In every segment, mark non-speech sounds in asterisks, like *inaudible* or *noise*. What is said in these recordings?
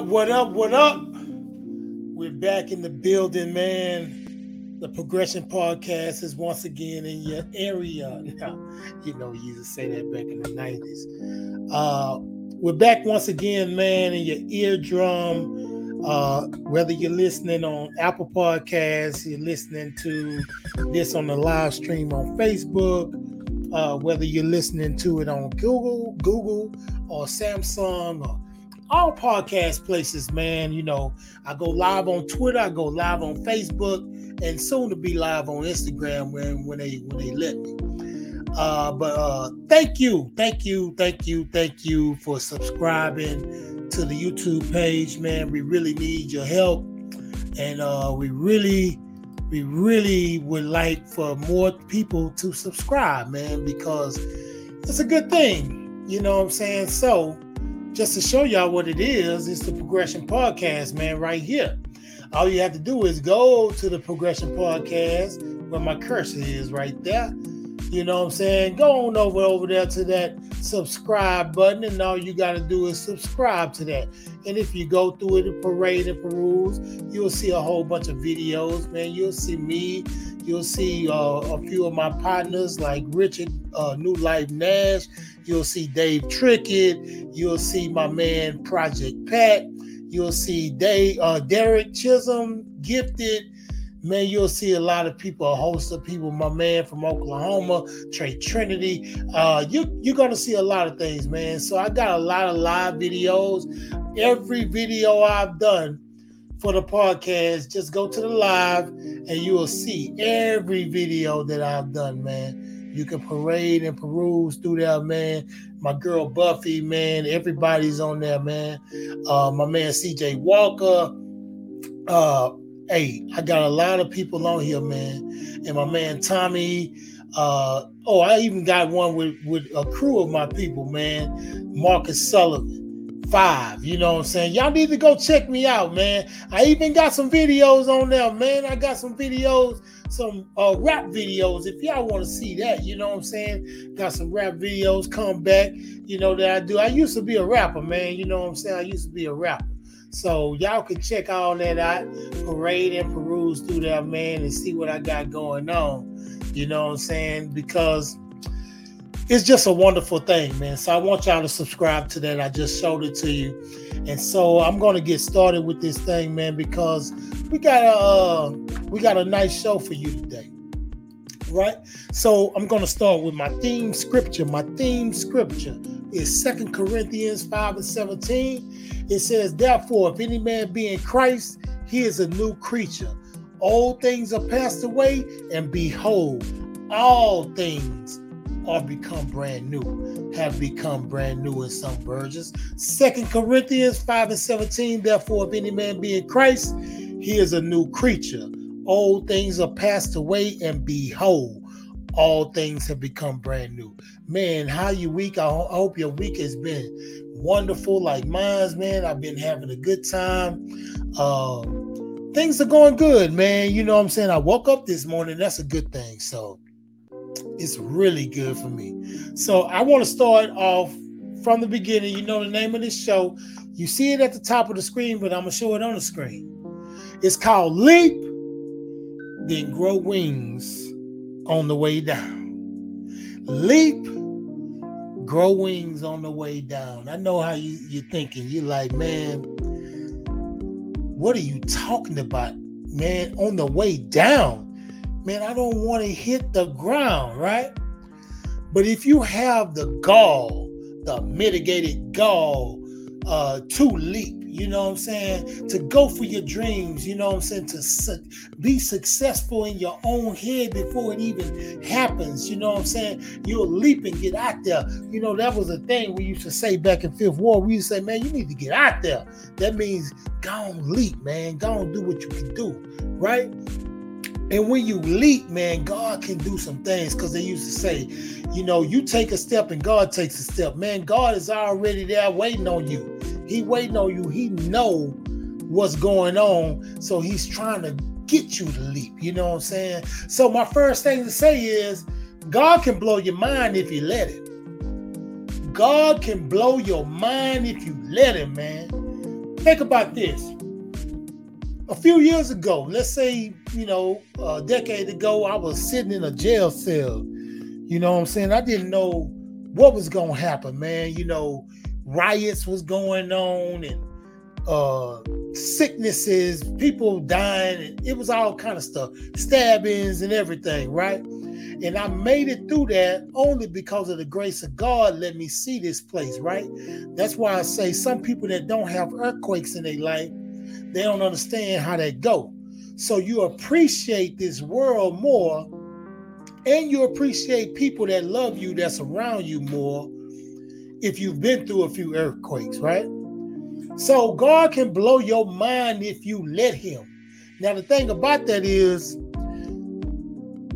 What up, what up, what up? We're back in the building, man. The Progression Podcast is once again in your area. *laughs* Now, you know, we used to say that back in the 90s. Uh, we're back once again, man, in your eardrum. Uh, whether you're listening on Apple Podcasts, you're listening to this on the live stream on Facebook, uh, whether you're listening to it on Google, Google, or Samsung, or all podcast places, man. You know, I go live on Twitter, I go live on Facebook, and soon to be live on Instagram when when they when they let me. Uh, but uh, thank you, thank you, thank you, thank you for subscribing to the YouTube page, man. We really need your help, and uh, we really, we really would like for more people to subscribe, man, because it's a good thing. You know what I'm saying? So just to show y'all what it is, it's the Progression Podcast, man, right here. All you have to do is go to the Progression Podcast where my cursor is right there. You know what I'm saying? Go on over over there to that subscribe button, and all you got to do is subscribe to that. And if you go through it and parade and peruse, you'll see a whole bunch of videos, man. You'll see me. You'll see uh, a few of my partners like Richard uh, New Life Nash. You'll see Dave Trickett. You'll see my man Project Pat. You'll see Dave, uh, Derek Chisholm, Gifted. Man, you'll see a lot of people, a host of people. My man from Oklahoma, Trey Trinity. Uh, you you're gonna see a lot of things, man. So I got a lot of live videos. Every video I've done for the podcast, just go to the live and you will see every video that I've done, man. You can parade and peruse through there, man. My girl Buffy, man. Everybody's on there, man. Uh, my man CJ Walker. Uh, hey, I got a lot of people on here, man. And my man Tommy. Uh, oh, I even got one with with a crew of my people, man. Marcus Sullivan five. You know what I'm saying? Y'all need to go check me out, man. I even got some videos on there, man. I got some videos, some uh, rap videos. If y'all want to see that, you know what I'm saying? Got some rap videos come back, you know, that I do. I used to be a rapper, man. You know what I'm saying? I used to be a rapper. So y'all can check all that out, parade and peruse through that, man, and see what I got going on. You know what I'm saying? Because it's just a wonderful thing, man. So I want y'all to subscribe to that. I just showed it to you. And so I'm gonna get started with this thing, man, because we got a uh, we got a nice show for you today. Right? So I'm gonna start with my theme scripture. My theme scripture is Second Corinthians 5 and 17. It says, Therefore, if any man be in Christ, he is a new creature. Old things are passed away, and behold, all things are become brand new, have become brand new in some versions. Second Corinthians 5 and 17, therefore, if any man be in Christ, he is a new creature. Old things are passed away, and behold, all things have become brand new. Man, how you week? I hope your week has been wonderful, like mine's, man. I've been having a good time. Uh, things are going good, man. You know what I'm saying? I woke up this morning. That's a good thing. So it's really good for me. So I want to start off from the beginning. You know the name of this show. You see it at the top of the screen, but I'm gonna show it on the screen. It's called Leap, then Grow Wings on the way down. Leap, grow wings on the way down. I know how you, you're thinking. You're like, man, what are you talking about? Man, on the way down man, I don't want to hit the ground, right? But if you have the gall, the mitigated gall uh, to leap, you know what I'm saying? To go for your dreams, you know what I'm saying? To su- be successful in your own head before it even happens, you know what I'm saying? You'll leap and get out there. You know, that was a thing we used to say back in Fifth Ward. We used to say, man, you need to get out there. That means go on leap, man. Go on do what you can do, right? And when you leap, man, God can do some things because they used to say, you know, you take a step and God takes a step. Man, God is already there waiting on you. He waiting on you. He know what's going on. So he's trying to get you to leap. You know what I'm saying? So my first thing to say is God can blow your mind if you let it. God can blow your mind if you let him, man. think about this. A few years ago, let's say, you know, a decade ago, I was sitting in a jail cell. You know what I'm saying? I didn't know what was going to happen, man. You know, riots was going on and uh sicknesses, people dying, and it was all kind of stuff, stabbings and everything, right? And I made it through that only because of the grace of God let me see this place, right? That's why I say some people that don't have earthquakes in their life, they don't understand how they go. So you appreciate this world more and you appreciate people that love you that's around you more if you've been through a few earthquakes, right? So God can blow your mind if you let him. Now the thing about that is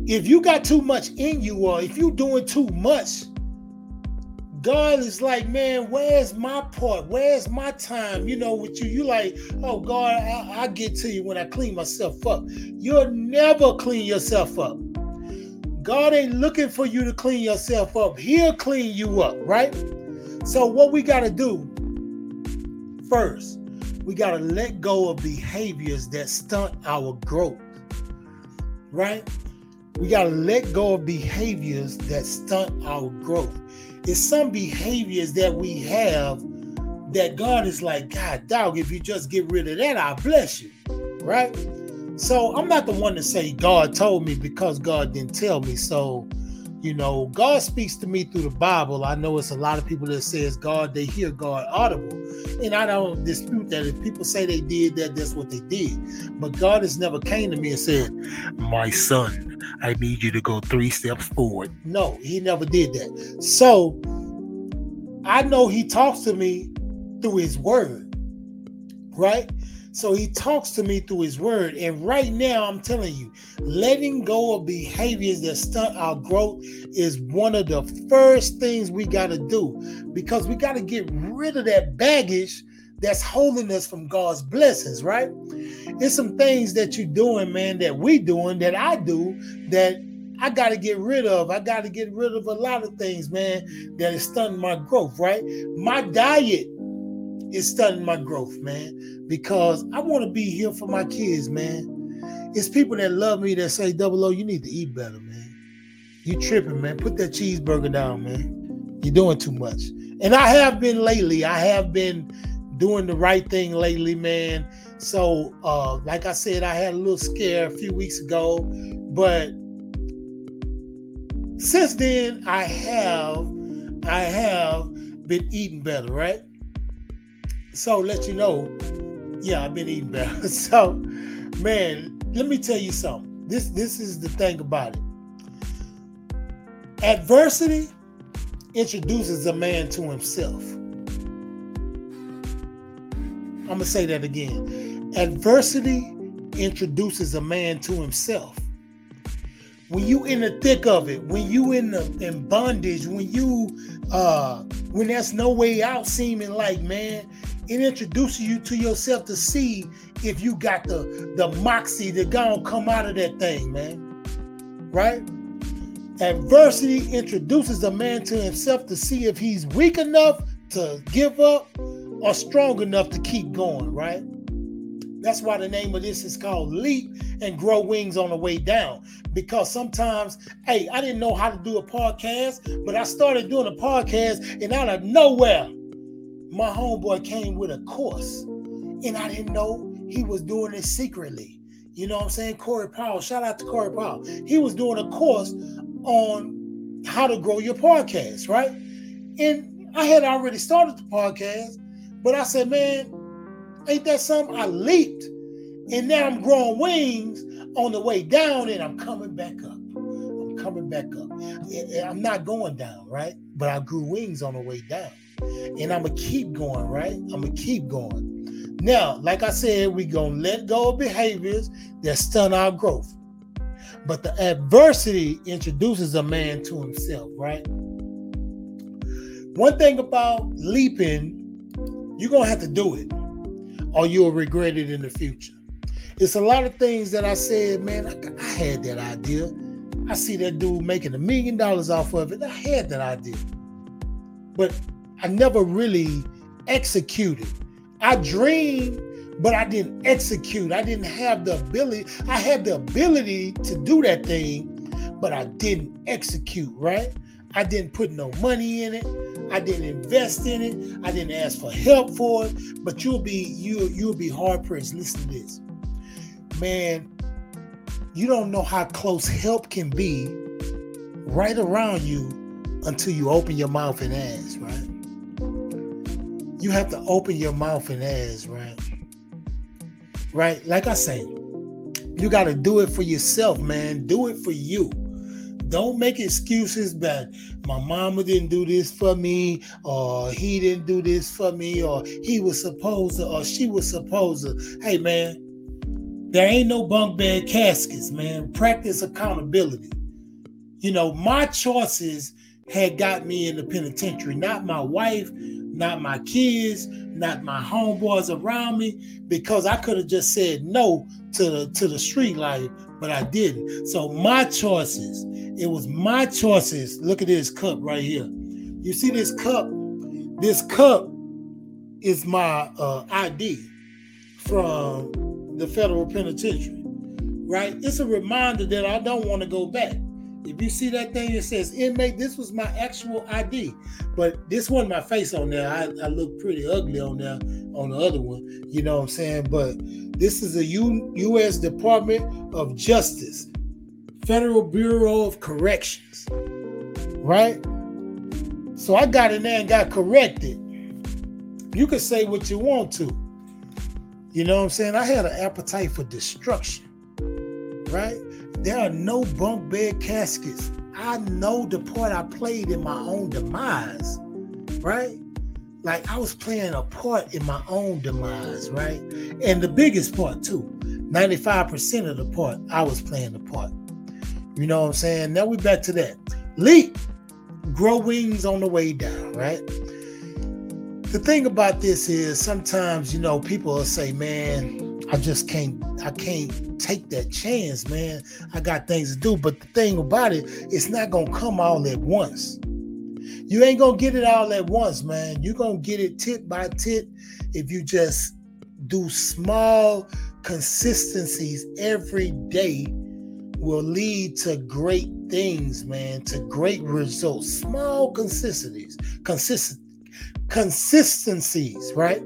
if you got too much in you or if you're doing too much, God is like, man, where's my part? Where's my time? You know, with you, you like, oh God, I, I get to you when I clean myself up. You'll never clean yourself up. God ain't looking for you to clean yourself up. He'll clean you up, right? So what we got to do first, we got to let go of behaviors that stunt our growth. Right? We got to let go of behaviors that stunt our growth. It's some behaviors that we have that God is like, God, dog, if you just get rid of that, I'll bless you. Right? So I'm not the one to say God told me because God didn't tell me. So, you know, God speaks to me through the Bible. I know it's a lot of people that says God, they hear God audible. And I don't dispute that. If people say they did that, that's what they did. But God has never came to me and said, My son, I need you to go three steps forward. No, he never did that. So I know he talks to me through his word, right? So he talks to me through his word. And right now, I'm telling you, letting go of behaviors that stunt our growth is one of the first things we got to do because we got to get rid of that baggage that's holding us from God's blessings, right? It's some things that you're doing, man, that we doing, that I do, that I got to get rid of. I got to get rid of a lot of things, man, that is stunting my growth, right? My diet is stunning my growth, man, because I want to be here for my kids, man. It's people that love me that say, Double O, you need to eat better, man. You tripping, man. Put that cheeseburger down, man. You're doing too much. And I have been lately. I have been doing the right thing lately, man. So, uh, like I said, I had a little scare a few weeks ago, but since then, I have, I have been eating better, right? So let you know, yeah, I've been eating better. *laughs* So, man, let me tell you something. This this is the thing about it. Adversity introduces a man to himself. I'm gonna say that again. Adversity introduces a man to himself. When you in the thick of it, when you in the in bondage, when you uh when there's no way out seeming like man, it introduces you to yourself to see if you got the the moxie to go and come out of that thing, man. Right? Adversity introduces a man to himself to see if he's weak enough to give up or strong enough to keep going, right? That's why the name of this is called Leap and Grow Wings on the Way Down. Because sometimes, hey, I didn't know how to do a podcast, but I started doing a podcast, and out of nowhere, my homeboy came with a course, and I didn't know he was doing it secretly. You know what I'm saying? Corey Powell, shout out to Corey Powell. He was doing a course on how to grow your podcast, right? And I had already started the podcast, but I said, man, ain't that something? I leaped, and now I'm growing wings on the way down, and I'm coming back up. I'm coming back up. I'm not going down, right? But I grew wings on the way down and I'm gonna keep going, right? I'm gonna keep going. Now, like I said, we're gonna let go of behaviors that stun our growth. But the adversity introduces a man to himself, right? One thing about leaping, you're gonna have to do it, or you'll regret it in the future. It's a lot of things that I said, man, I, I had that idea. I see that dude making a million dollars off of it. I had that idea. But I never really executed. I dreamed, but I didn't execute. I didn't have the ability. I had the ability to do that thing, but I didn't execute, right? I didn't put no money in it. I didn't invest in it. I didn't ask for help for it. But you'll be you you'll be hard pressed. Listen to this, man. You don't know how close help can be right around you until you open your mouth and ask, right? You have to open your mouth and ask, right? Right? Like I say, you got to do it for yourself, man. Do it for you. Don't make excuses that my mama didn't do this for me, or he didn't do this for me, or he was supposed to, or she was supposed to. Hey, man, there ain't no bunk bed caskets, man. Practice accountability. You know, my choices had got me in the penitentiary, not my wife, not my kids, not my homeboys around me, because I could have just said no to the to the street life, but I didn't. So my choices, it was my choices. Look at this cup right here. You see this cup? This cup is my uh, ID from the federal penitentiary, right? It's a reminder that I don't want to go back. If you see that thing that says inmate, this was my actual ID. But this wasn't my face on there. I, I look pretty ugly on there on the other one. You know what I'm saying? But this is a U, U.S. Department of Justice, Federal Bureau of Corrections. Right? So I got in there and got corrected. You can say what you want to. You know what I'm saying? I had an appetite for destruction. Right? There are no bunk bed caskets. I know the part I played in my own demise, right? Like I was playing a part in my own demise, right? And the biggest part too. 95% of the part, I was playing the part. You know what I'm saying? Now we back to that. Leap, grow wings on the way down, right? The thing about this is sometimes, you know, people will say, man, I just can't I can't take that chance, man. I got things to do. But the thing about it, it's not gonna come all at once. You ain't gonna get it all at once, man. You're gonna get it tit by tit if you just do small consistencies every day will lead to great things, man, to great results. Small consistencies, consistent consistencies, right?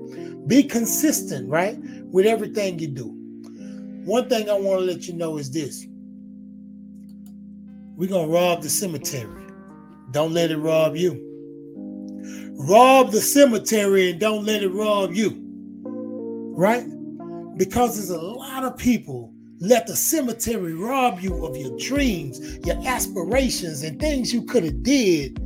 Be consistent, right? With everything you do. One thing I want to let you know is this we're going to rob the cemetery. Don't let it rob you. Rob the cemetery and don't let it rob you. Right? Because there's a lot of people let the cemetery rob you of your dreams, your aspirations, and things you could have did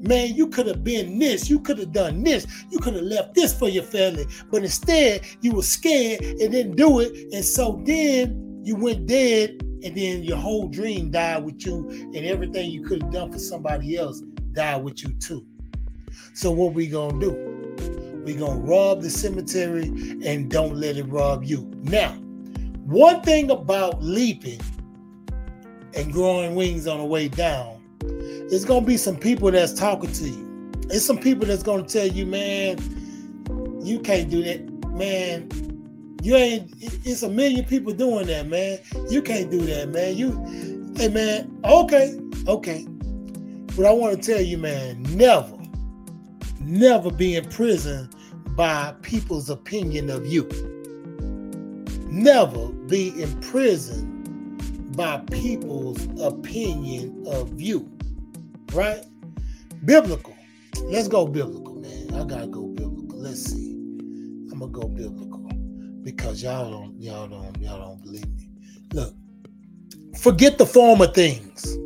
Man, you could have been this, you could have done this, you could have left this for your family, but instead you were scared and didn't do it. And so then you went dead, and then your whole dream died with you, and everything you could have done for somebody else died with you too. So, what we gonna do? we gonna rob the cemetery and don't let it rob you. Now, one thing about leaping and growing wings on the way down it's gonna be some people that's talking to you. It's some people that's gonna tell you, man, you can't do that, man. You ain't. It's a million people doing that, man. You can't do that, man. You, hey, man. Okay, okay. But I want to tell you, man, never, never be in prison by people's opinion of you. Never be in prison by people's opinion of you right? Biblical. Let's go biblical, man. I gotta go biblical. Let's see. I'm gonna go biblical because y'all don't, y'all don't, y'all don't believe me. Look, forget the former things.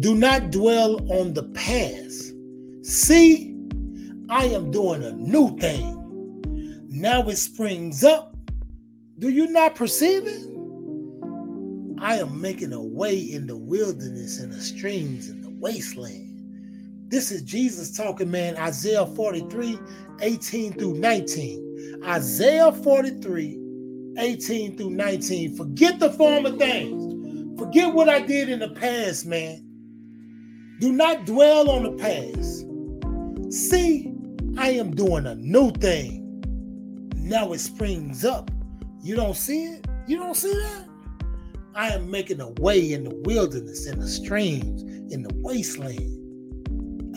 Do not dwell on the past. See, I am doing a new thing. Now it springs up. Do you not perceive it? I am making a way in the wilderness and the streams wasteland. This is Jesus talking, man. Isaiah 43, 18 through 19. Isaiah 43, 18 through 19. Forget the former things. Forget what I did in the past, man. Do not dwell on the past. See, I am doing a new thing. now it springs up. You don't see it? You don't see that? I am making a way in the wilderness, in the streams, in the wasteland.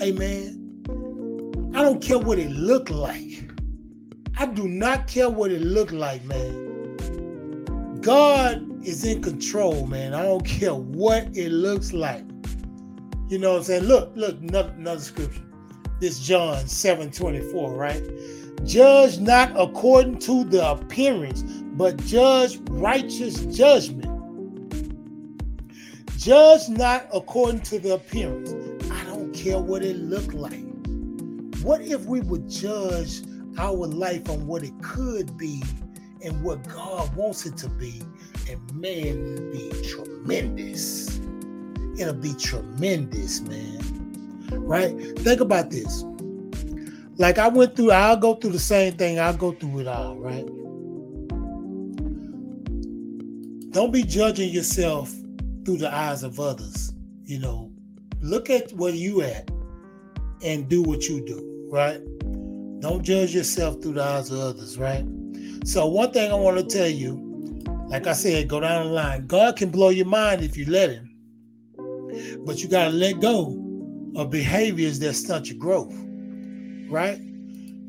Amen. I don't care what it looked like. I do not care what it looked like, man. God is in control, man. I don't care what it looks like. You know what I'm saying? Look, look, another, another scripture. This John 7 24, right? Judge not according to the appearance, but judge righteous judgment. Judge not according to the appearance. I don't care what it looked like. What if we would judge our life on what it could be and what God wants it to be? And man, it'll be tremendous. It'll be tremendous, man. Right? Think about this. Like I went through, I'll go through the same thing. I'll go through it all, right? Don't be judging yourself through the eyes of others. You know, look at where you at and do what you do, right? Don't judge yourself through the eyes of others, right? So one thing I want to tell you, like I said, go down the line. God can blow your mind if you let him. But you got to let go of behaviors that stunt your growth right?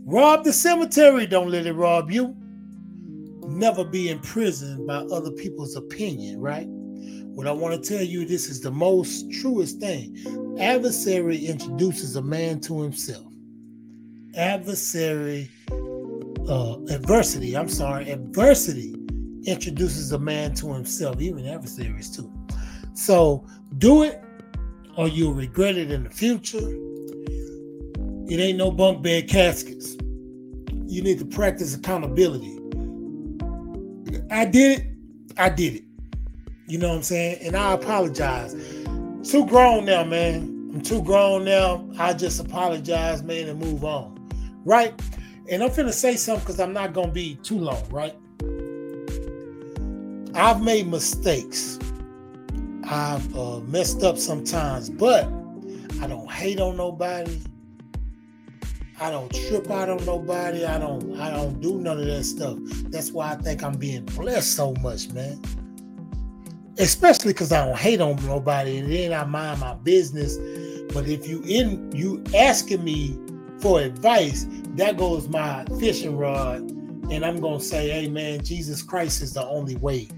Rob the cemetery, don't let it rob you. Never be imprisoned by other people's opinion, right? What I want to tell you, this is the most truest thing. Adversary introduces a man to himself. Adversary, uh, adversity, I'm sorry, adversity introduces a man to himself, even adversaries too. So do it or you'll regret it in the future it ain't no bunk bed caskets. You need to practice accountability. I did it. I did it. You know what I'm saying? And I apologize. Too grown now, man. I'm too grown now. I just apologize, man, and move on. Right? And I'm finna say something because I'm not gonna be too long, right? I've made mistakes. I've uh, messed up sometimes, but I don't hate on nobody. I don't trip out on nobody. I don't I don't do none of that stuff. That's why I think I'm being blessed so much, man. Especially because I don't hate on nobody and then I mind my business. But if you in you asking me for advice, that goes my fishing rod. And I'm gonna say, hey man, Jesus Christ is the only way.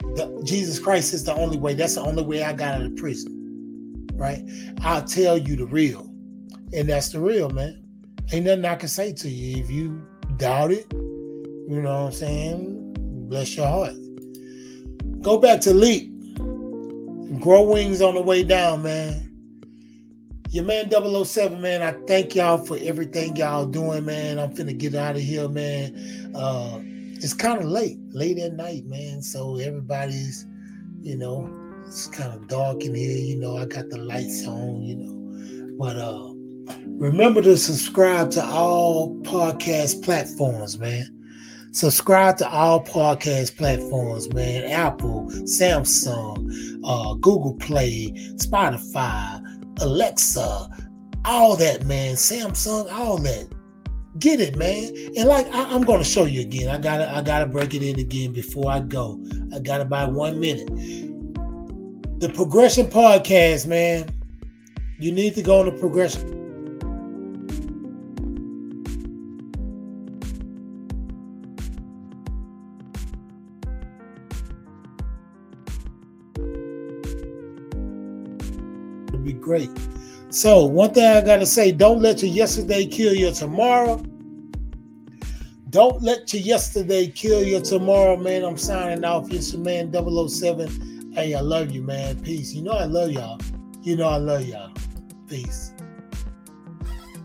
The, Jesus Christ is the only way. That's the only way I got out of prison. Right? I'll tell you the real. And that's the real, man. Ain't nothing I can say to you. If you doubt it, you know what I'm saying? Bless your heart. Go back to Leap. Grow wings on the way down, man. Your man 007, man. I thank y'all for everything y'all doing, man. I'm finna get out of here, man. Uh it's kind of late, late at night, man. So everybody's, you know, it's kind of dark in here. You know, I got the lights on, you know. But uh Remember to subscribe to all podcast platforms, man. Subscribe to all podcast platforms, man. Apple, Samsung, uh, Google Play, Spotify, Alexa, all that, man. Samsung, all that. Get it, man. And like I, am gonna show you again. I gotta I gotta break it in again before I go. I gotta buy one minute. The progression podcast, man. You need to go on the progression great. So, one thing I got to say don't let your yesterday kill your tomorrow. Don't let your yesterday kill your tomorrow, man. I'm signing off. It's your man 007. Hey, I love you, man. Peace. You know I love y'all. You know I love y'all. Peace.